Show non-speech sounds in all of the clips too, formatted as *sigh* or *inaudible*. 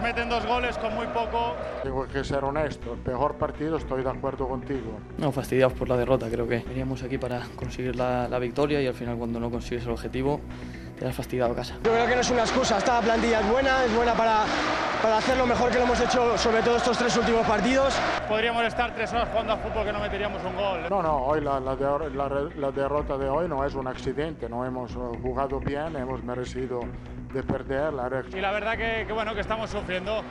nos meten dos goles con muy poco. Tengo que ser honesto, el peor partido estoy de acuerdo contigo. No, fastidiados por la derrota, creo que veníamos aquí para conseguir la, la victoria y al final cuando no consigues el objetivo te has fastidiado a casa. Yo creo que no es una excusa, esta plantilla es buena, es buena para, para hacer lo mejor que lo hemos hecho sobre todo estos tres últimos partidos. Podríamos estar tres horas jugando a fútbol que no meteríamos un gol. No, no, hoy la, la, la derrota de hoy no es un accidente, no hemos eh, jugado bien, hemos merecido de perder la reacción. Y la verdad que, que bueno, que estamos sufriendo.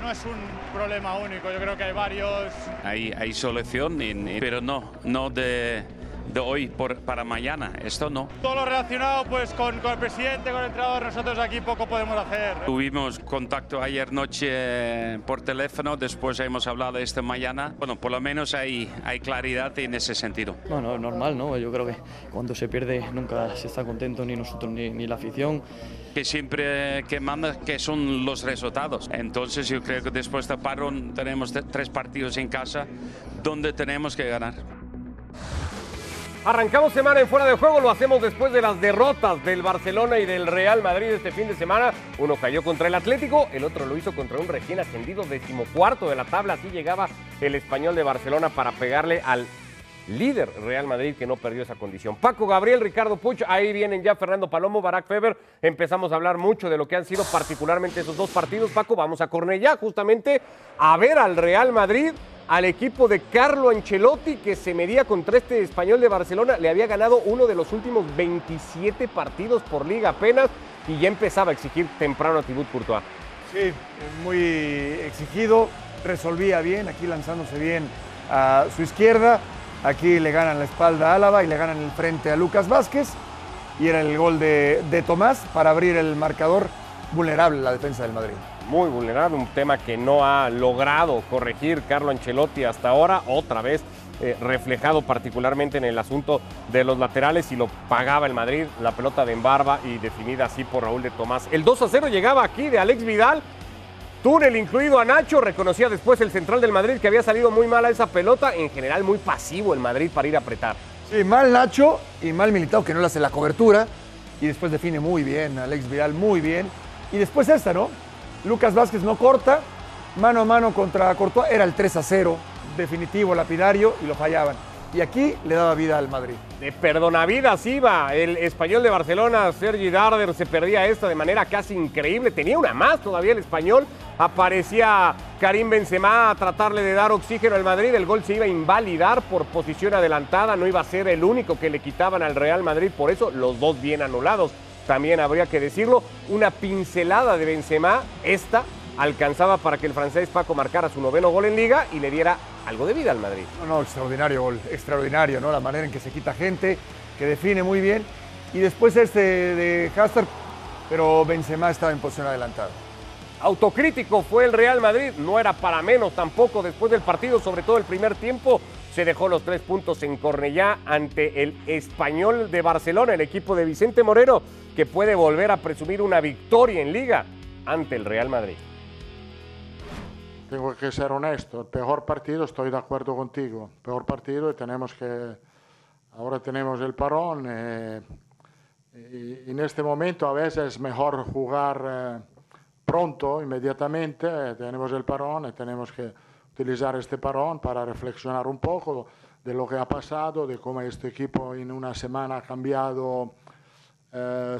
No es un problema único, yo creo que hay varios. Hay, hay solución, pero no, no de, de hoy por, para mañana. Esto no. Todo lo relacionado pues con, con el presidente, con el entrenador, nosotros aquí poco podemos hacer. Tuvimos contacto ayer noche por teléfono, después hemos hablado esta mañana. Bueno, por lo menos hay, hay claridad en ese sentido. Bueno, es normal, ¿no? Yo creo que cuando se pierde nunca se está contento ni nosotros ni, ni la afición. Que siempre que manda que son los resultados. Entonces yo creo que después de parón tenemos te- tres partidos en casa donde tenemos que ganar. Arrancamos semana en fuera de juego, lo hacemos después de las derrotas del Barcelona y del Real Madrid este fin de semana. Uno cayó contra el Atlético, el otro lo hizo contra un recién ascendido decimocuarto de la tabla. Así llegaba el español de Barcelona para pegarle al líder Real Madrid que no perdió esa condición. Paco Gabriel, Ricardo Puch, ahí vienen ya Fernando Palomo, Barack Feber. Empezamos a hablar mucho de lo que han sido particularmente esos dos partidos. Paco, vamos a Cornellá justamente a ver al Real Madrid, al equipo de Carlo Ancelotti que se medía contra este español de Barcelona. Le había ganado uno de los últimos 27 partidos por liga apenas y ya empezaba a exigir temprano a Thibaut Courtois. Sí, muy exigido, resolvía bien, aquí lanzándose bien a su izquierda, aquí le ganan la espalda a Álava y le ganan el frente a Lucas Vázquez y era el gol de, de Tomás para abrir el marcador vulnerable la defensa del Madrid. muy vulnerable, un tema que no ha logrado corregir Carlo Ancelotti hasta ahora, otra vez eh, reflejado particularmente en el asunto de los laterales y lo pagaba el Madrid, la pelota de Embarba y definida así por Raúl de Tomás. El 2 a 0 llegaba aquí de Alex Vidal, túnel incluido a Nacho, reconocía después el central del Madrid que había salido muy mal a esa pelota, en general muy pasivo el Madrid para ir a apretar. Sí, mal Nacho y mal Militao que no le hace la cobertura y después define muy bien, Alex Vidal muy bien. Y después esta, ¿no? Lucas Vázquez no corta, mano a mano contra Courtois, era el 3 a 0, definitivo, lapidario y lo fallaban. Y aquí le daba vida al Madrid. De perdonavidas iba el español de Barcelona, Sergi Darder, se perdía esta de manera casi increíble. Tenía una más todavía el español. Aparecía Karim Benzema a tratarle de dar oxígeno al Madrid. El gol se iba a invalidar por posición adelantada. No iba a ser el único que le quitaban al Real Madrid. Por eso los dos bien anulados. También habría que decirlo. Una pincelada de Benzema, esta alcanzaba para que el francés Paco marcara su noveno gol en liga y le diera algo de vida al Madrid. No, no, extraordinario gol, extraordinario, ¿no? La manera en que se quita gente, que define muy bien. Y después este de Hazard, pero Benzema estaba en posición adelantada. Autocrítico fue el Real Madrid, no era para menos tampoco después del partido, sobre todo el primer tiempo. Se dejó los tres puntos en Cornellá ante el español de Barcelona, el equipo de Vicente Moreno, que puede volver a presumir una victoria en liga ante el Real Madrid. Tengo que ser honesto, el peor partido, estoy de acuerdo contigo, peor partido y tenemos que, ahora tenemos el parón eh, y, en este momento a veces es mejor jugar eh, pronto, inmediatamente, eh, tenemos el parón y tenemos que utilizar este parón para reflexionar un poco de lo que ha pasado, de cómo este equipo en una semana ha cambiado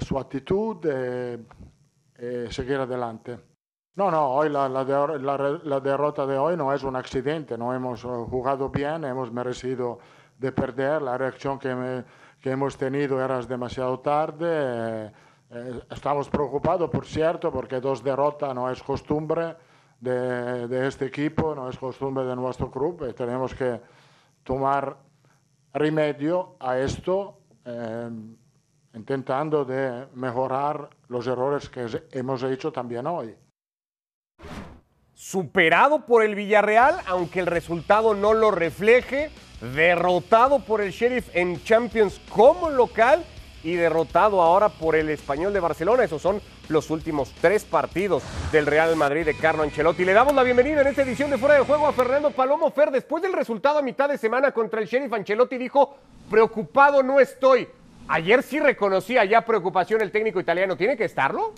su actitud y seguir adelante. No, no, hoy la, derrota de hoy no es un accidente, no hemos eh, jugado bien, hemos merecido de perder, la reacción que, hemos tenido era demasiado tarde, eh, eh, estamos preocupados, por cierto, porque dos derrotas no es costumbre de, este equipo, no es costumbre de nuestro club, tenemos que tomar remedio a esto, intentando de mejorar los errores que hemos hecho también hoy. Superado por el Villarreal, aunque el resultado no lo refleje, derrotado por el Sheriff en Champions como local y derrotado ahora por el Español de Barcelona. Esos son los últimos tres partidos del Real Madrid de Carlo Ancelotti. Le damos la bienvenida en esta edición de Fuera de Juego a Fernando Palomo Fer. Después del resultado a mitad de semana contra el Sheriff, Ancelotti dijo, preocupado no estoy. Ayer sí reconocía ya preocupación el técnico italiano. ¿Tiene que estarlo?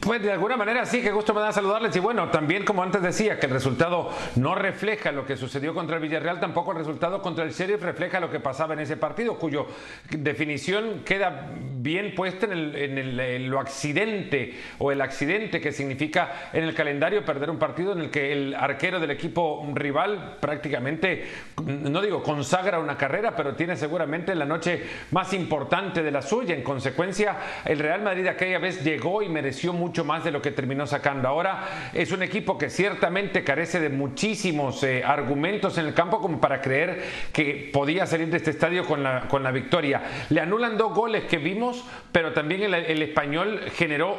Pues de alguna manera sí, que gusto me da saludarles. Y bueno, también como antes decía, que el resultado no refleja lo que sucedió contra el Villarreal, tampoco el resultado contra el Sheriff refleja lo que pasaba en ese partido, cuyo definición queda bien puesta en, el, lo accidente o el accidente que significa en el calendario perder un partido en el que el arquero del equipo rival prácticamente, no digo consagra una carrera, pero tiene seguramente la noche más importante de la suya. En consecuencia, el Real Madrid aquella vez llegó y me mereció mucho más de lo que terminó sacando. Ahora es un equipo que ciertamente carece de muchísimos eh, argumentos en el campo como para creer que podía salir de este estadio con la, con la victoria. Le anulan dos goles que vimos, pero también el, español generó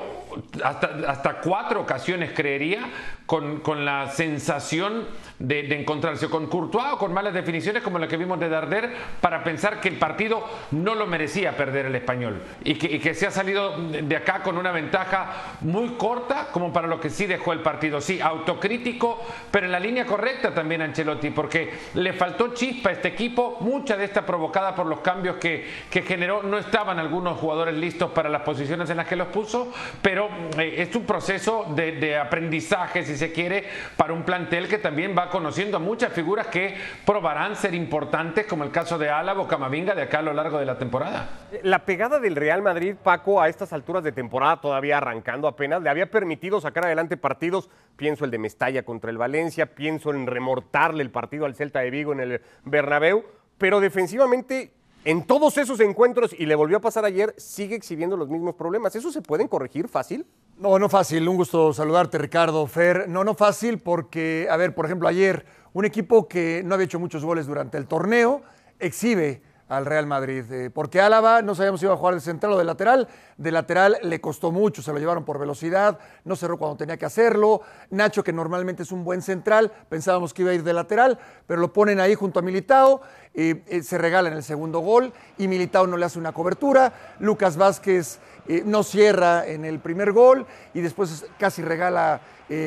hasta, hasta, cuatro ocasiones, creería, con, con la sensación de, encontrarse con Courtois o con malas definiciones como la que vimos de Darder para pensar que el partido no lo merecía perder el español y que, y que se ha salido de acá con una ventaja muy corta como para lo que sí dejó el partido. Sí, autocrítico, pero en la línea correcta también Ancelotti, porque le faltó chispa a este equipo, mucha de esta provocada por los cambios que, que generó. No estaban algunos jugadores listos para las posiciones en las que los puso, pero eh, es un proceso de, de aprendizaje, si se quiere, para un plantel que también va conociendo a muchas figuras que probarán ser importantes, como el caso de Álava o Camavinga de acá a lo largo de la temporada. La pegada del Real Madrid, Paco, a estas alturas de temporada todavía arrancando apenas, le había permitido sacar adelante partidos, pienso el de Mestalla contra el Valencia, pienso en remortarle el partido al Celta de Vigo en el Bernabéu, pero defensivamente en todos esos encuentros, y le volvió a pasar ayer, sigue exhibiendo los mismos problemas. ¿Eso se pueden corregir fácil? No, no fácil. Un gusto saludarte, Ricardo, Fer. No, no fácil porque, a ver, por ejemplo, ayer un equipo que no había hecho muchos goles durante el torneo exhibe al Real Madrid. Eh, porque Álava no sabíamos si iba a jugar de central o de lateral. De lateral le costó mucho, se lo llevaron por velocidad, no cerró cuando tenía que hacerlo. Nacho, que normalmente es un buen central, pensábamos que iba a ir de lateral, pero lo ponen ahí junto a Militao, y eh, se regala en el segundo gol y Militao no le hace una cobertura. Lucas Vázquez eh, no cierra en el primer gol y después casi regala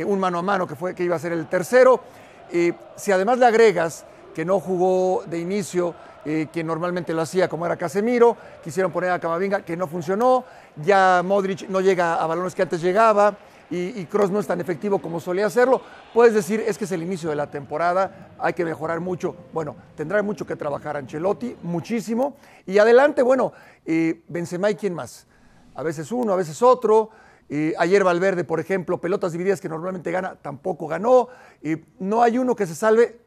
un mano a mano que, fue, que iba a ser el tercero. si además le agregas que no jugó de inicio eh, que normalmente lo hacía como era Casemiro, quisieron poner a Camavinga, que no funcionó, ya Modric no llega a balones que antes llegaba y, y Cross no es tan efectivo como solía hacerlo, puedes decir es que es el inicio de la temporada, hay que mejorar mucho, bueno, tendrá mucho que trabajar Ancelotti, muchísimo, y adelante, bueno, eh, Benzema y quién más, a veces uno, a veces otro, eh, ayer Valverde, por ejemplo, pelotas divididas que normalmente gana, tampoco ganó. y no hay uno que se salve,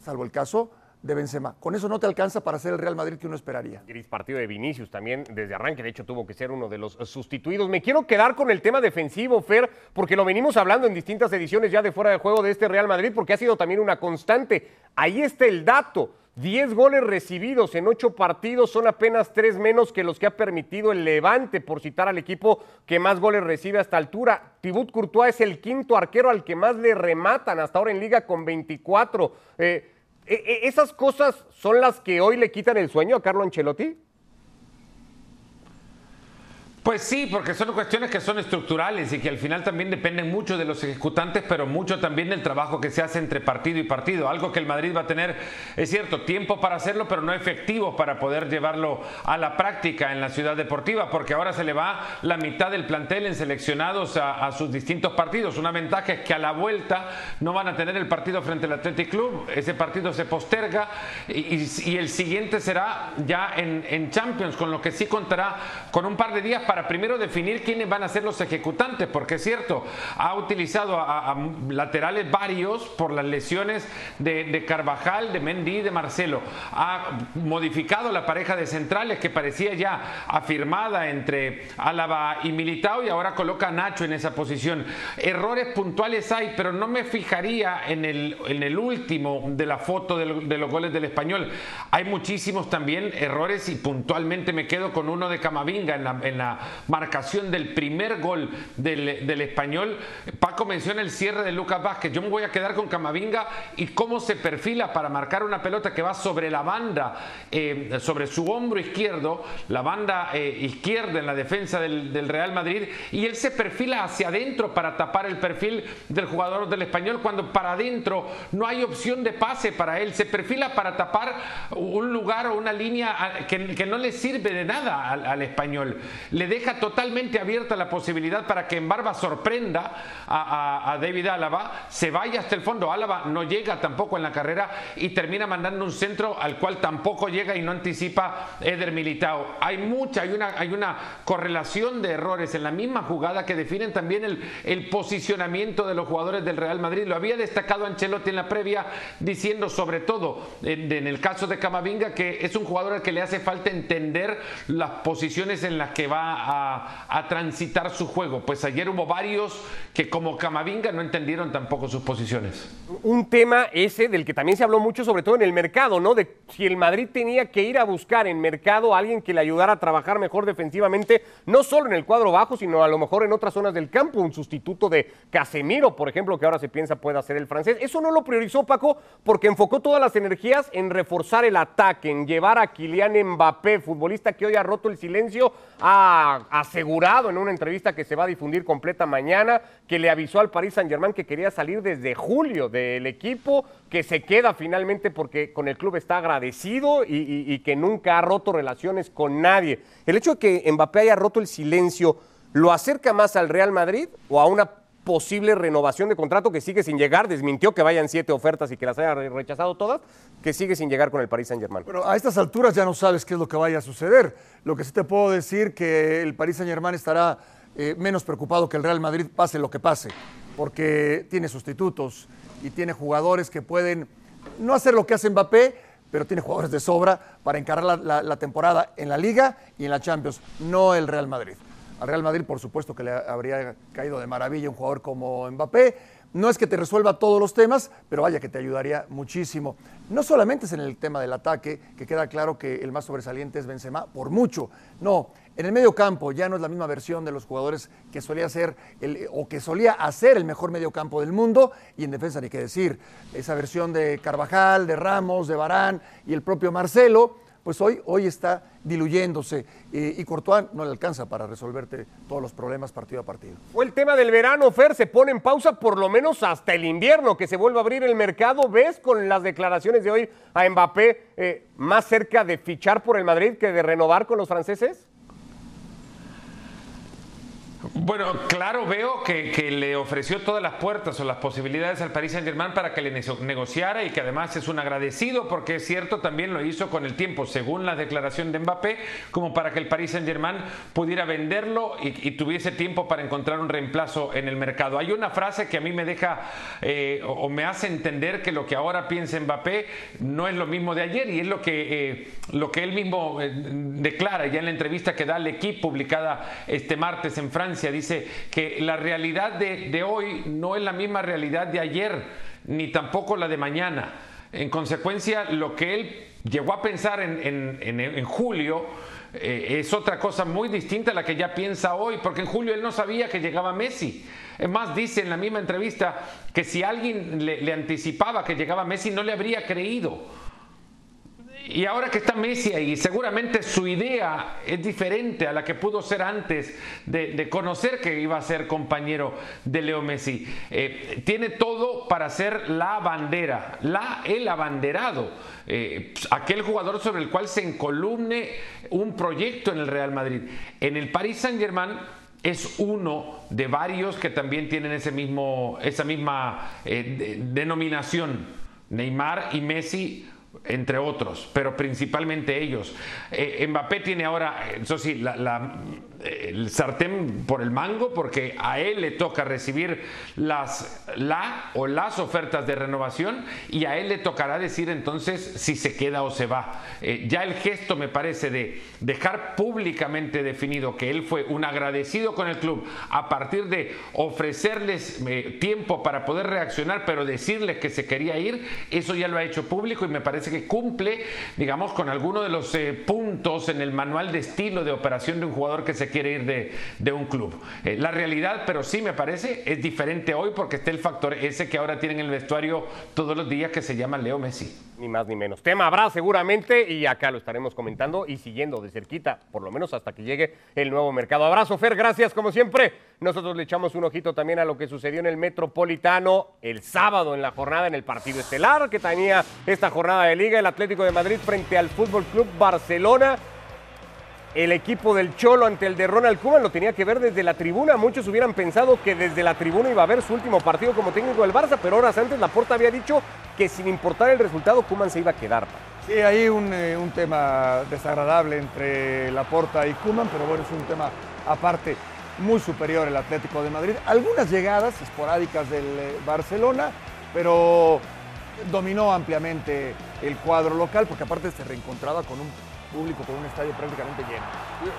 salvo el caso de Benzema. Con eso no te alcanza para ser el Real Madrid que uno esperaría. Gris partido de Vinicius también desde arranque, de hecho tuvo que ser uno de los sustituidos. Me quiero quedar con el tema defensivo, Fer, porque lo venimos hablando en distintas ediciones ya de fuera de juego de este Real Madrid, porque ha sido también una constante. Ahí está el dato. 10 goles recibidos en 8 partidos son apenas 3 menos que los que ha permitido el Levante, por citar al equipo que más goles recibe a esta altura. Tibut Courtois es el quinto arquero al que más le rematan hasta ahora en liga con 24. Eh, e, e, ¿Esas cosas son las que hoy le quitan el sueño a Carlo Ancelotti? Pues sí, porque son cuestiones que son estructurales y que al final también dependen mucho de los ejecutantes, pero mucho también del trabajo que se hace entre partido y partido. Algo que el Madrid va a tener, es cierto, tiempo para hacerlo, pero no efectivo para poder llevarlo a la práctica en la ciudad deportiva, porque ahora se le va la mitad del plantel en seleccionados a, sus distintos partidos. Una ventaja es que a la vuelta no van a tener el partido frente al Athletic Club, ese partido se posterga y, el siguiente será ya en, en Champions, con lo que sí contará con un par de días para primero definir quiénes van a ser los ejecutantes, porque es cierto, ha utilizado a, laterales varios por las lesiones de, Carvajal, de Mendy de Marcelo. Ha modificado la pareja de centrales que parecía ya afirmada entre Álava y Militao y ahora coloca a Nacho en esa posición. Errores puntuales hay, pero no me fijaría en el, en el último de la foto de, los goles del español. Hay muchísimos también errores y puntualmente me quedo con uno de Camavinga en la, en la marcación del primer gol del, español. Paco menciona el cierre de Lucas Vázquez. Yo me voy a quedar con Camavinga y cómo se perfila para marcar una pelota que va sobre la banda, eh, sobre su hombro izquierdo, la banda eh, izquierda en la defensa del, del, Real Madrid, y él se perfila hacia adentro para tapar el perfil del jugador del español, cuando para adentro no hay opción de pase para él. Se perfila para tapar un lugar o una línea que, que no le sirve de nada al, al español. Le deja totalmente abierta la posibilidad para que en Barba sorprenda a, David Álava, se vaya hasta el fondo. Álava no llega tampoco en la carrera y termina mandando un centro al cual tampoco llega y no anticipa Eder Militao. Hay mucha, hay una, hay una correlación de errores en la misma jugada que definen también el, el posicionamiento de los jugadores del Real Madrid. Lo había destacado Ancelotti en la previa diciendo sobre todo en, en el caso de Camavinga que es un jugador al que le hace falta entender las posiciones en las que va a, transitar su juego. Pues ayer hubo varios que como Camavinga no entendieron tampoco sus posiciones. Un tema ese del que también se habló mucho, sobre todo en el mercado, ¿no? De si el Madrid tenía que ir a buscar en mercado a alguien que le ayudara a trabajar mejor defensivamente, no solo en el cuadro bajo, sino a lo mejor en otras zonas del campo, un sustituto de Casemiro, por ejemplo, que ahora se piensa pueda ser el francés. Eso no lo priorizó Paco porque enfocó todas las energías en reforzar el ataque, en llevar a Kylian Mbappé, futbolista que hoy ha roto el silencio, ha asegurado en una entrevista que se va a difundir completa mañana, que le avisó al Paris Saint-Germain que quería salir desde julio del equipo, que se queda finalmente porque con el club está agradecido y, y que nunca ha roto relaciones con nadie. El hecho de que Mbappé haya roto el silencio, ¿lo acerca más al Real Madrid o a una posible renovación de contrato que sigue sin llegar. Desmintió que vayan siete ofertas y que las haya rechazado todas, que sigue sin llegar con el Paris Saint Germain. Pero a estas alturas ya no sabes qué es lo que vaya a suceder. Lo que sí te puedo decir que el Paris Saint Germain estará eh, menos preocupado que el Real Madrid pase lo que pase, porque tiene sustitutos y tiene jugadores que pueden no hacer lo que hace Mbappé, pero tiene jugadores de sobra para encarar la temporada en la Liga y en la Champions, no el Real Madrid. Al Real Madrid, por supuesto, que le habría caído de maravilla un jugador como Mbappé. No es que te resuelva todos los temas, pero vaya que te ayudaría muchísimo. No solamente es en el tema del ataque, que queda claro que el más sobresaliente es Benzema, por mucho. No, en el medio campo ya no es la misma versión de los jugadores que solía ser el, o que solía hacer el mejor medio campo del mundo y en defensa ni qué decir. Esa versión de Carvajal, de Ramos, de Barán y el propio Marcelo pues hoy, hoy está diluyéndose y Courtois no le alcanza para resolverte todos los problemas partido a partido. Fue el tema del verano, Fer, se pone en pausa por lo menos hasta el invierno, que se vuelva a abrir el mercado. ¿Ves con las declaraciones de hoy a Mbappé eh, más cerca de fichar por el Madrid que de renovar con los franceses? Bueno, claro, veo que, le ofreció todas las puertas o las posibilidades al Paris Saint Germain para que le negociara y que además es un agradecido porque es cierto, también lo hizo con el tiempo, según la declaración de Mbappé, como para que el Paris Saint Germain pudiera venderlo y, tuviese tiempo para encontrar un reemplazo en el mercado. Hay una frase que a mí me deja eh, o, me hace entender que lo que ahora piensa Mbappé no es lo mismo de ayer y es lo que, eh, lo que él mismo eh, declara ya en la entrevista que da al equipo publicada este martes en Francia dice que la realidad de, hoy no es la misma realidad de ayer, ni tampoco la de mañana. En consecuencia, lo que él llegó a pensar en, julio eh, es otra cosa muy distinta a la que ya piensa hoy, porque en julio él no sabía que llegaba Messi. Es más, dice en la misma entrevista que si alguien le anticipaba que llegaba Messi, no le habría creído. Y ahora que está Messi ahí, seguramente su idea es diferente a la que pudo ser antes de, conocer que iba a ser compañero de Leo Messi. Eh, tiene todo para ser la bandera, la, el abanderado, eh, aquel jugador sobre el cual se encolumne un proyecto en el Real Madrid. En el Paris Saint Germain es uno de varios que también tienen ese mismo, esa misma eh, denominación. Neymar y Messi entre otros, pero principalmente ellos. Eh, Mbappé tiene ahora, eso sí, la, el sartén por el mango porque a él le toca recibir las la o las ofertas de renovación y a él le tocará decir entonces si se queda o se va. Eh, ya el gesto me parece de dejar públicamente definido que él fue un agradecido con el club a partir de ofrecerles eh, tiempo para poder reaccionar, pero decirles que se quería ir, eso ya lo ha hecho público y me parece que cumple, digamos, con alguno de los eh, puntos en el manual de estilo de operación de un jugador que se quiere ir de, un club. Eh, la realidad, pero sí me parece, es diferente hoy porque está el factor ese que ahora tienen en el vestuario todos los días que se llama Leo Messi. Ni más ni menos. Tema habrá seguramente y acá lo estaremos comentando y siguiendo de cerquita, por lo menos hasta que llegue el nuevo mercado. Abrazo, Fer, gracias como siempre. Nosotros le echamos un ojito también a lo que sucedió en el Metropolitano el sábado en la jornada en el partido estelar que tenía esta jornada de liga, el Atlético de Madrid frente al Fútbol Club Barcelona el equipo del Cholo ante el de Ronald Koeman lo tenía que ver desde la tribuna. Muchos hubieran pensado que desde la tribuna iba a ver su último partido como técnico del Barça, pero horas antes Laporta había dicho que sin importar el resultado, Koeman se iba a quedar. Sí, hay un, eh, un tema desagradable entre Laporta y Koeman, pero bueno, es un tema aparte muy superior el Atlético de Madrid. Algunas llegadas esporádicas del eh, Barcelona, pero dominó ampliamente el cuadro local, porque aparte se reencontraba con un público, con un estadio prácticamente lleno.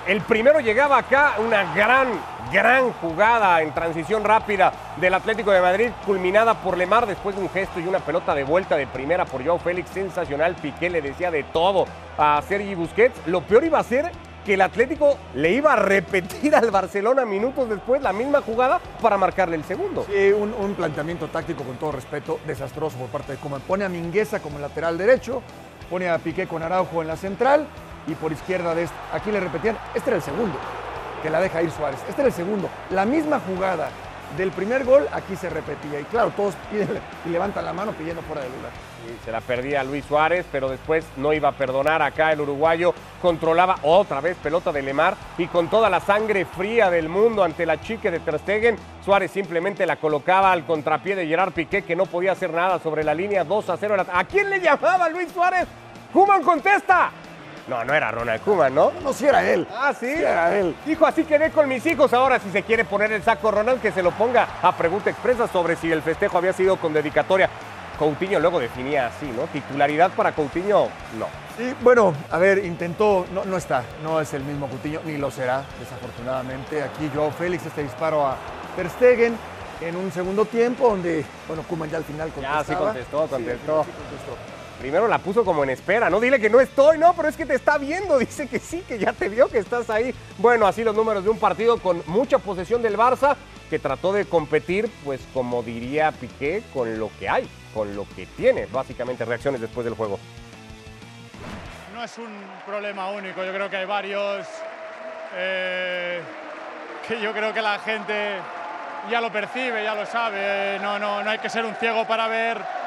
El primero llegaba acá, una gran, gran jugada en transición rápida del Atlético de Madrid, culminada por Lemar después de un gesto y una pelota de vuelta de primera por Joao Félix, sensacional. Piqué le decía de todo a Sergi Busquets. Lo peor iba a ser que el Atlético le iba a repetir al Barcelona minutos después la misma jugada para marcarle el segundo. Sí, un, planteamiento táctico, con todo respeto, desastroso por parte de Koeman. Pone a Mingueza como lateral derecho, pone a Piqué con Araujo en la central y por izquierda de este. Aquí le repetían, este era el segundo, que la deja ir Suárez. Este era el segundo. La misma jugada del primer gol aquí se repetía. Y claro, todos piden y levantan la mano pidiendo fuera de lugar. Se la perdía Luis Suárez, pero después no iba a perdonar acá el uruguayo. Controlaba otra vez pelota de Lemar y con toda la sangre fría del mundo ante la chique de Ter Stegen, Suárez simplemente la colocaba al contrapié de Gerard Piqué que no podía hacer nada sobre la línea 2 a 0. ¿A quién le llamaba Luis Suárez? Kuman contesta. No, no era Ronald Koeman, ¿no? No, sí era él. Ah, sí. Sí era él. Dijo, así quedé con mis hijos. Ahora, si se quiere poner el saco Ronald, que se lo ponga a pregunta expresa sobre si el festejo había sido con dedicatoria. Coutinho luego definía así, ¿no? Titularidad para Coutinho, no. Sí, bueno, a ver, intentó, no, no está, no es el mismo Coutinho, ni lo será, desafortunadamente. Aquí Joao Félix, este disparo a Ter Stegen en un segundo tiempo, donde, bueno, Koeman ya al final contestaba. Ya, sí contestó, Sí, contestó. sí contestó. Primero la puso como en espera, no dile que no estoy, no, pero es que te está viendo, *laughs* dice que sí, que ya te vio que estás ahí. Bueno, así los números de un partido con mucha posesión del Barça, que trató de competir, pues como diría Piqué, con lo que hay, con lo que tiene, básicamente reacciones después del juego. No es un problema único, yo creo que hay varios eh, que yo creo que la gente ya lo percibe, ya lo sabe. No, no, no hay que ser un ciego para ver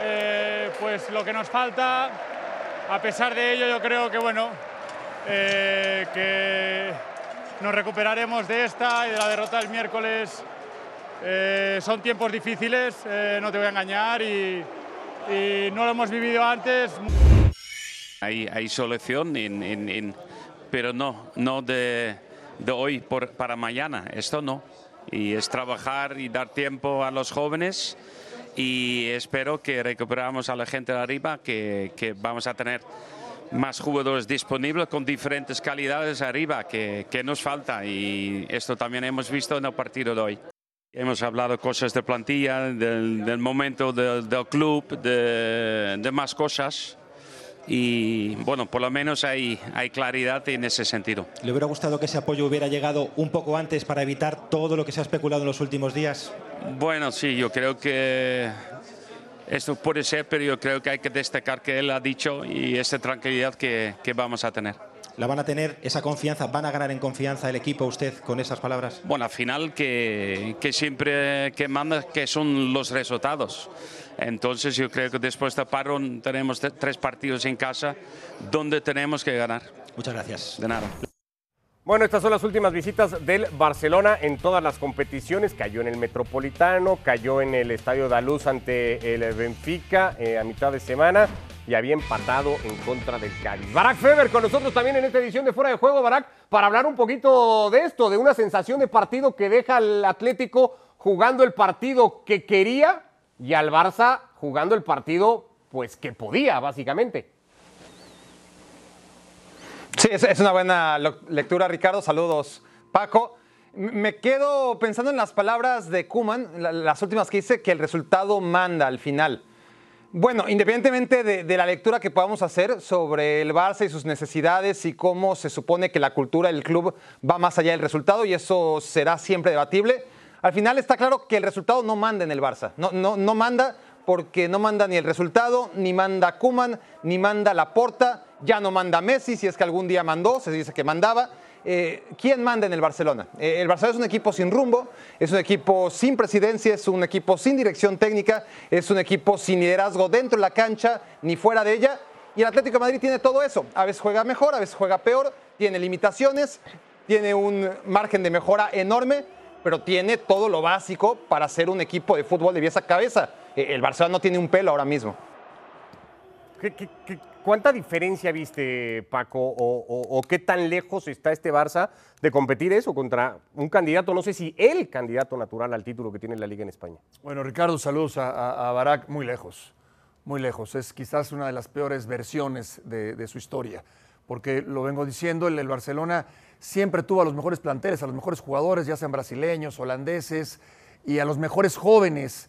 eh, pues lo que nos falta. A pesar de ello, yo creo que bueno, eh, que nos recuperaremos de esta y de la derrota del miércoles. Eh, son tiempos difíciles, eh, no te voy a engañar, y, y no lo hemos vivido antes. Hay, hay solución, en, en- en- pero no, no de, de hoy por- para mañana. Esto no. Y es trabajar y dar tiempo a los jóvenes y espero que recuperamos a la gente de arriba, que, que vamos a tener más jugadores disponibles con diferentes calidades arriba que, que nos falta y esto también hemos visto en el partido de hoy. Hemos hablado cosas de plantilla, del, del momento del, del club, de, de más cosas y bueno, por lo menos hay, hay claridad en ese sentido. ¿Le hubiera gustado que ese apoyo hubiera llegado un poco antes para evitar todo lo que se ha especulado en los últimos días? Bueno, sí, yo creo que esto puede ser, pero yo creo que hay que destacar que él ha dicho y esa tranquilidad que, que vamos a tener. ¿La van a tener esa confianza? ¿Van a ganar en confianza el equipo usted con esas palabras? Bueno, al final que, que siempre que manda que son los resultados. Entonces yo creo que después de parón tenemos te- tres partidos en casa donde tenemos que ganar. Muchas gracias. De nada. Bueno, estas son las últimas visitas del Barcelona en todas las competiciones. Cayó en el Metropolitano, cayó en el Estadio Daluz ante el Benfica eh, a mitad de semana y había empatado en contra del Cádiz. Barak Feber con nosotros también en esta edición de Fuera de Juego, Barak, para hablar un poquito de esto, de una sensación de partido que deja al Atlético jugando el partido que quería y al Barça jugando el partido pues que podía, básicamente. Sí, es, una buena lectura, Ricardo. Saludos, Paco. Me quedo pensando en las palabras de Kuman, las últimas que dice, que el resultado manda al final. Bueno, independientemente de, de la lectura que podamos hacer sobre el Barça y sus necesidades y cómo se supone que la cultura del club va más allá del resultado, y eso será siempre debatible, al final está claro que el resultado no manda en el Barça. No, no, no manda porque no manda ni el resultado, ni manda Kuman, ni manda Laporta, ya no manda Messi, si es que algún día mandó, se dice que mandaba. Eh, ¿Quién manda en el Barcelona? Eh, el Barcelona es un equipo sin rumbo, es un equipo sin presidencia, es un equipo sin dirección técnica, es un equipo sin liderazgo dentro de la cancha ni fuera de ella. Y el Atlético de Madrid tiene todo eso. A veces juega mejor, a veces juega peor, tiene limitaciones, tiene un margen de mejora enorme, pero tiene todo lo básico para ser un equipo de fútbol de pieza a cabeza. Eh, El Barcelona no tiene un pelo ahora mismo. ¿Qué- qué- qué- cuánta diferencia viste, Paco, o, o- o qué tan lejos está este Barça de competir eso contra un candidato, no sé si el candidato natural al título que tiene la Liga en España? Bueno, Ricardo, saludos a, a- a Barak muy lejos, muy lejos. Es quizás una de las peores versiones de, de su historia, porque lo vengo diciendo, el, el Barcelona siempre tuvo a los mejores planteles, a los mejores jugadores, ya sean brasileños, holandeses, y a los mejores jóvenes,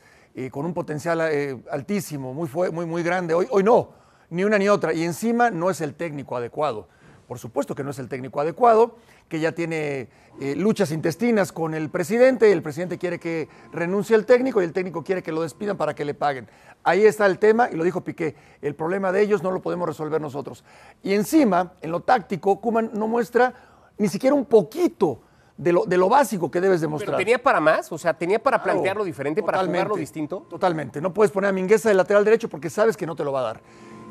con un potencial eh, altísimo, muy, muy, muy grande. Hoy, hoy no, ni una ni otra. Y encima no es el técnico adecuado. Por supuesto que no es el técnico adecuado, que ya tiene eh, luchas intestinas con el presidente, el presidente quiere que renuncie el técnico y el técnico quiere que lo despidan para que le paguen. Ahí está el tema y lo dijo Piqué, el problema de ellos no lo podemos resolver nosotros. Y encima, en lo táctico, Kuman no muestra ni siquiera un poquito de lo, de lo básico que debes demostrar. ¿Pero tenía para más? O sea, ¿tenía para Claro, plantearlo diferente, para jugarlo distinto? Totalmente. No puedes poner a Mingueza de lateral derecho porque sabes que no te lo va a dar.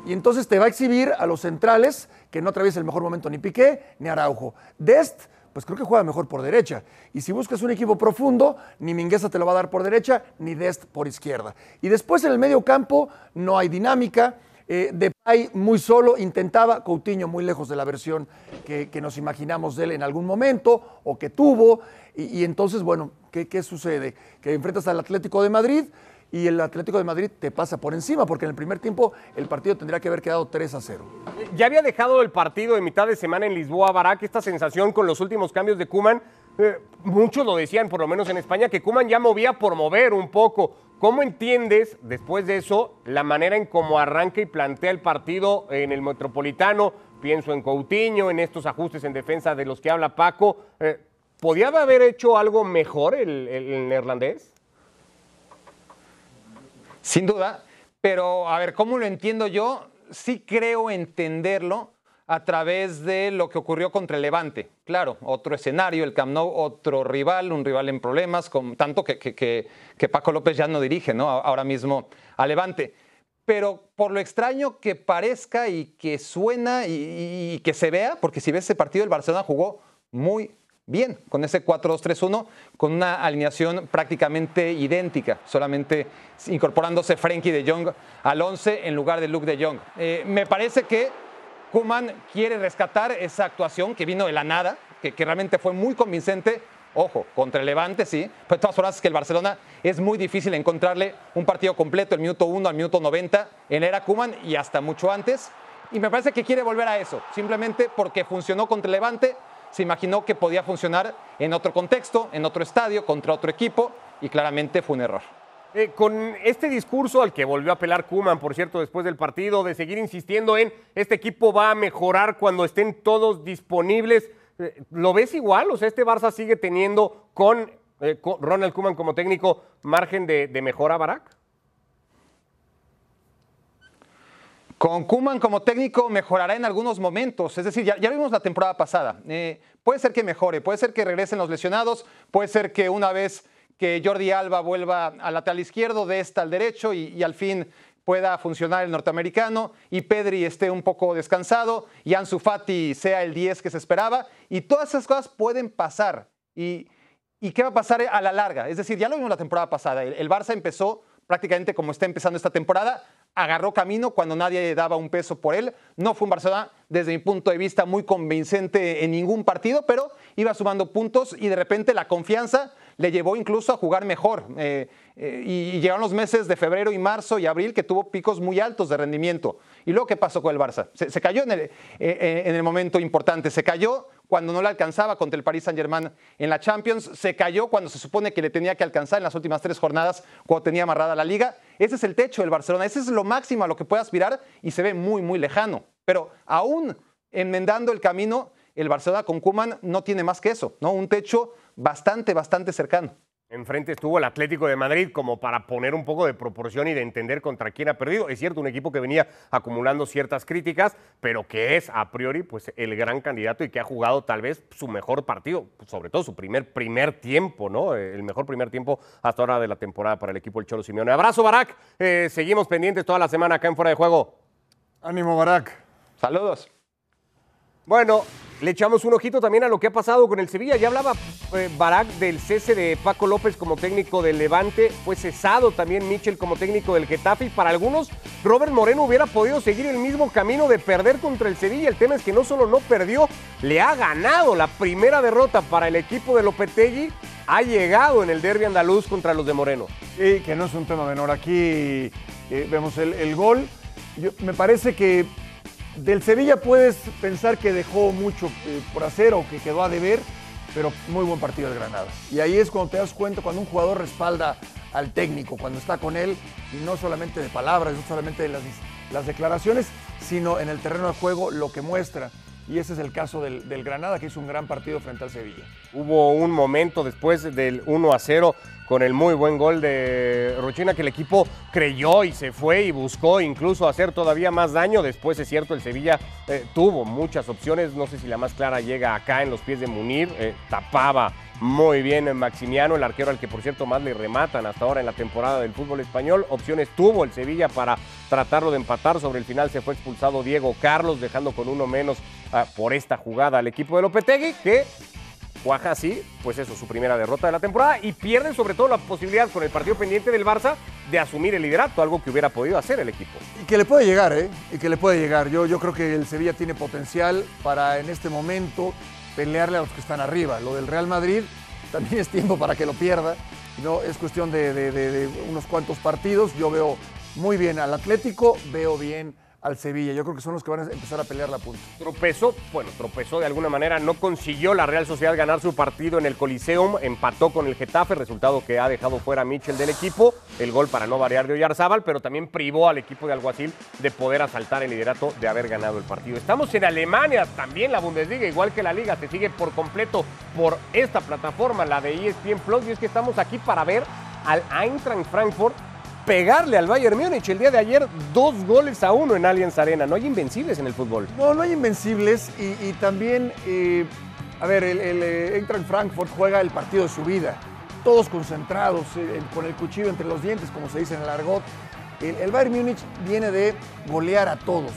Y entonces te va a exhibir a los centrales que no atraviesa el mejor momento ni Piqué ni Araujo. Dest, pues creo que juega mejor por derecha. Y si buscas un equipo profundo, ni Mingueza te lo va a dar por derecha, ni Dest por izquierda. Y después en el medio campo no hay dinámica. Eh, Depay muy solo, intentaba, Coutinho muy lejos de la versión que, nos imaginamos de él en algún momento o que tuvo. Y, entonces, bueno, ¿qué, qué sucede? Que enfrentas al Atlético de Madrid y el Atlético de Madrid te pasa por encima, porque en el primer tiempo el partido tendría que haber quedado 3 a 0. Ya había dejado el partido de mitad de semana en Lisboa, Barak, esta sensación con los últimos cambios de Kuman. muchos lo decían, por lo menos en España, que Kuman ya movía por mover un poco. ¿Cómo entiendes, después de eso, la manera en cómo arranca y plantea el partido en el Metropolitano? Pienso en Coutinho, en estos ajustes en defensa de los que habla Paco. Eh, ¿Podía haber hecho algo mejor el, neerlandés? Sin duda, pero a ver, ¿cómo lo entiendo yo? Sí creo entenderlo a través de lo que ocurrió contra el Levante. Claro, otro escenario, el Camp Nou, otro rival, un rival en problemas, tanto que, que- que- que Paco López ya no dirige, ¿no? Ahora mismo a Levante. Pero por lo extraño que parezca y que suena y, y que se vea, porque si ves ese partido, el Barcelona jugó muy bien con ese 4-2-3-1, con una alineación prácticamente idéntica, solamente incorporándose Frenkie de Jong al 11 en lugar de Luke de Jong. Eh, me parece que Kuman quiere rescatar esa actuación que vino de la nada, que, realmente fue muy convincente. Ojo, contra el Levante, sí. Pero de todas formas, es que el Barcelona es muy difícil encontrarle un partido completo, el minuto 1 al minuto 90, en era Kuman y hasta mucho antes. Y me parece que quiere volver a eso, simplemente porque funcionó contra el Levante, se imaginó que podía funcionar en otro contexto, en otro estadio, contra otro equipo, y claramente fue un error. Eh, con este discurso al que volvió a apelar Kuman, por cierto, después del partido, de seguir insistiendo en este equipo va a mejorar cuando estén todos disponibles, eh, ¿lo ves igual? O sea, este Barça sigue teniendo con, eh, Ronald Kuman como técnico margen de, de mejora, Barak. Con Kuman como técnico mejorará en algunos momentos, es decir, ya, vimos la temporada pasada. Puede ser que mejore, puede ser que regresen los lesionados, puede ser que una vez que Jordi Alba vuelva al lateral izquierdo, de esta al derecho y, al fin pueda funcionar el norteamericano y Pedri esté un poco descansado y Ansu Fati sea el 10 que se esperaba y todas esas cosas pueden pasar. Y, ¿Y qué va a pasar a la larga? Es decir, ya lo vimos la temporada pasada. El, el Barça empezó prácticamente como está empezando esta temporada, agarró camino cuando nadie daba un peso por él. No fue un Barcelona, desde mi punto de vista, muy convincente en ningún partido, pero iba sumando puntos y de repente la confianza le llevó incluso a jugar mejor. Eh, eh, y, llegaron los meses de febrero y marzo y abril que tuvo picos muy altos de rendimiento. ¿Y luego qué pasó con el Barça? Se, cayó en el, eh, en el momento importante, se cayó cuando no le alcanzaba contra el Paris Saint-Germain en la Champions, se cayó cuando se supone que le tenía que alcanzar en las últimas tres jornadas cuando tenía amarrada la liga. Ese es el techo del Barcelona, ese es lo máximo a lo que puede aspirar y se ve muy, muy lejano. Pero aún enmendando el camino, el Barcelona con Kuman no tiene más que eso, ¿no? Un techo bastante, bastante cercano. Enfrente estuvo el Atlético de Madrid como para poner un poco de proporción y de entender contra quién ha perdido. Es cierto, un equipo que venía acumulando ciertas críticas, pero que es a priori pues el gran candidato y que ha jugado tal vez su mejor partido, sobre todo su primer primer tiempo, ¿no? El mejor primer tiempo hasta ahora de la temporada para el equipo del Cholo Simeone. Abrazo, Barak. Eh, seguimos pendientes toda la semana acá en Fuera de Juego. Ánimo, Barak. Saludos. Bueno, le echamos un ojito también a lo que ha pasado con el Sevilla. Ya hablaba eh, Barak del cese de Paco López como técnico del Levante. Fue cesado también Michel como técnico del Getafe. Y para algunos, Robert Moreno hubiera podido seguir el mismo camino de perder contra el Sevilla. El tema es que no solo no perdió, le ha ganado la primera derrota para el equipo de Lopetegui. Ha llegado en el derby andaluz contra los de Moreno. Sí, que no es un tema menor. Aquí eh, vemos el, gol. Me parece que del Sevilla puedes pensar que dejó mucho eh, por hacer o que quedó a deber, pero muy buen partido de Granada. Y ahí es cuando te das cuenta cuando un jugador respalda al técnico, cuando está con él, y no solamente de palabras, no solamente de las, declaraciones, sino en el terreno de juego lo que muestra. Y ese es el caso del, del Granada, que hizo un gran partido frente al Sevilla. Hubo un momento después del 1 a 0 con el muy buen gol de Rochina que el equipo creyó y se fue y buscó incluso hacer todavía más daño. Después es cierto, el Sevilla eh, tuvo muchas opciones. No sé si la más clara llega acá en los pies de Munir. eh, tapaba muy bien en Maximiano, el arquero al que por cierto más le rematan hasta ahora en la temporada del fútbol español. Opciones tuvo el Sevilla para tratarlo de empatar. Sobre el final se fue expulsado Diego Carlos, dejando con uno menos ah, por esta jugada al equipo de Lopetegui, que cuaja así, pues eso, su primera derrota de la temporada y pierde sobre todo la posibilidad con el partido pendiente del Barça de asumir el liderato, algo que hubiera podido hacer el equipo. Y que le puede llegar, ¿eh? Y que le puede llegar. Yo, yo creo que el Sevilla tiene potencial para en este momento pelearle a los que están arriba. Lo del Real Madrid *laughs* también es tiempo para que lo pierda. No, es cuestión de unos cuantos partidos. Yo veo muy bien al Atlético, veo bien al Sevilla. Yo creo que son los que van a empezar a pelear la punta. Tropezó, bueno, tropezó de alguna manera, no consiguió la Real Sociedad ganar su partido en el Coliseum, empató con el Getafe, resultado que ha dejado fuera a Michel del equipo, el gol para no variar de Oyarzábal, pero también privó al equipo de Alguacil de poder asaltar el liderato de haber ganado el partido. Estamos en Alemania, también la Bundesliga, igual que la Liga, se sigue por completo por esta plataforma, la de ESPN Plus, y es que estamos aquí para ver al Eintracht Frankfurt pegarle al Bayern Múnich el día de ayer dos goles a uno en Allianz Arena. No hay invencibles en el fútbol. No, no hay invencibles y, también, eh, a ver, el, el eh, Eintracht Frankfurt juega el partido de su vida. Todos concentrados, eh, con el cuchillo entre los dientes, como se dice en el argot. El, el Bayern Múnich viene de golear a todos,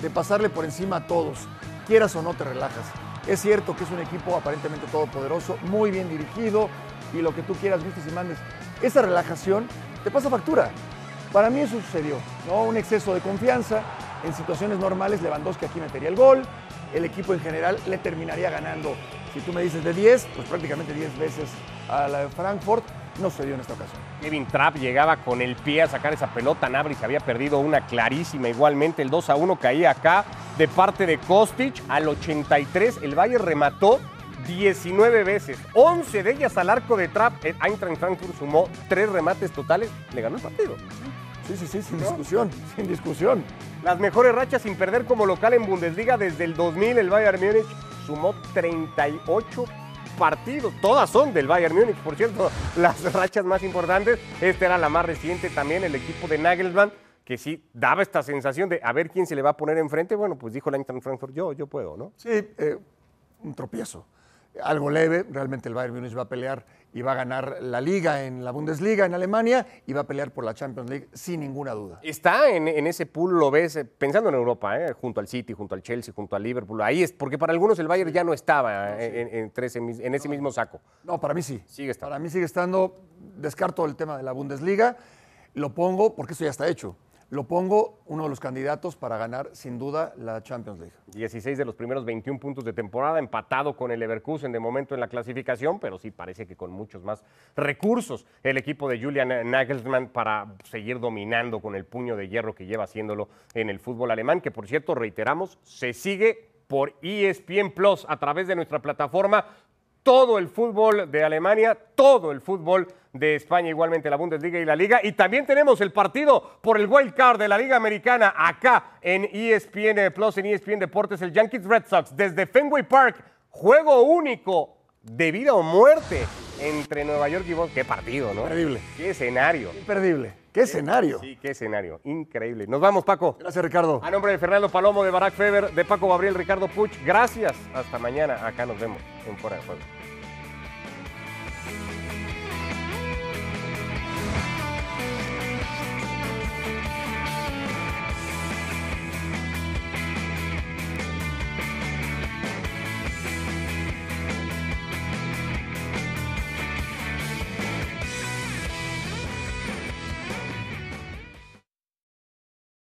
de pasarle por encima a todos. Quieras o no, te relajas. Es cierto que es un equipo aparentemente todopoderoso, muy bien dirigido y lo que tú quieras, gustes y mandes. Esa relajación te pasa factura. Para mí eso sucedió, ¿no? Un exceso de confianza. En situaciones normales, Lewandowski aquí metería el gol. El equipo en general le terminaría ganando. Si tú me dices de 10, pues prácticamente 10 veces a la de Frankfurt. No sucedió en esta ocasión. Kevin Trapp llegaba con el pie a sacar esa pelota. Nabri se había perdido una clarísima. Igualmente el 2 a 1 caía acá de parte de Kostic. Al 83 el Bayern remató 19 veces. 11 de ellas al arco de Trapp. El Eintracht Frankfurt sumó 3 remates totales. Le ganó el partido. Sí, sí, sí, sin discusión, sin discusión. Las mejores rachas sin perder como local en Bundesliga desde el 2000 el Bayern Múnich sumó 38 partidos. Todas son del Bayern Múnich, por cierto, *laughs* las rachas más importantes. Esta era la más reciente también, el equipo de Nagelsmann, que sí daba esta sensación de a ver quién se le va a poner enfrente. Bueno, pues dijo el Eintracht Frankfurt, yo, yo puedo, ¿no? Sí, eh, un tropiezo. Algo leve, realmente el Bayern Múnich va a pelear y va a ganar la liga en la Bundesliga en Alemania y va a pelear por la Champions League sin ninguna duda. Está en, en ese pool, lo ves, eh, pensando en Europa, eh, junto al City, junto al Chelsea, junto al Liverpool. Ahí es, porque para algunos el Bayern ya no estaba eh, en, entre ese mis- en ese mismo saco. No, para mí sí. Sigue estando. Para mí sigue estando, descarto el tema de la Bundesliga, lo pongo, porque eso ya está hecho, lo pongo uno de los candidatos para ganar sin duda la Champions League. 16 de los primeros 21 puntos de temporada, empatado con el Leverkusen de momento en la clasificación, pero sí parece que con muchos más recursos el equipo de Julian Nagelsmann para seguir dominando con el puño de hierro que lleva haciéndolo en el fútbol alemán, que por cierto, reiteramos, se sigue por ESPN Plus a través de nuestra plataforma todo el fútbol de Alemania, todo el fútbol de España, igualmente la Bundesliga y la Liga. Y también tenemos el partido por el Wild Card de la Liga Americana acá en ESPN Plus, en ESPN Deportes, el Yankees Red Sox desde Fenway Park. Juego único de vida o muerte entre Nueva York y Boston. Qué partido, ¿no? Imperdible. Qué escenario. Imperdible. ¿Qué escenario? Sí, qué escenario. Increíble. Nos vamos, Paco. Gracias, Ricardo. A nombre de Fernando Palomo, de Barack Feber, de Paco Gabriel, Ricardo Puch, gracias. Hasta mañana. Acá nos vemos en Fuera de Juego.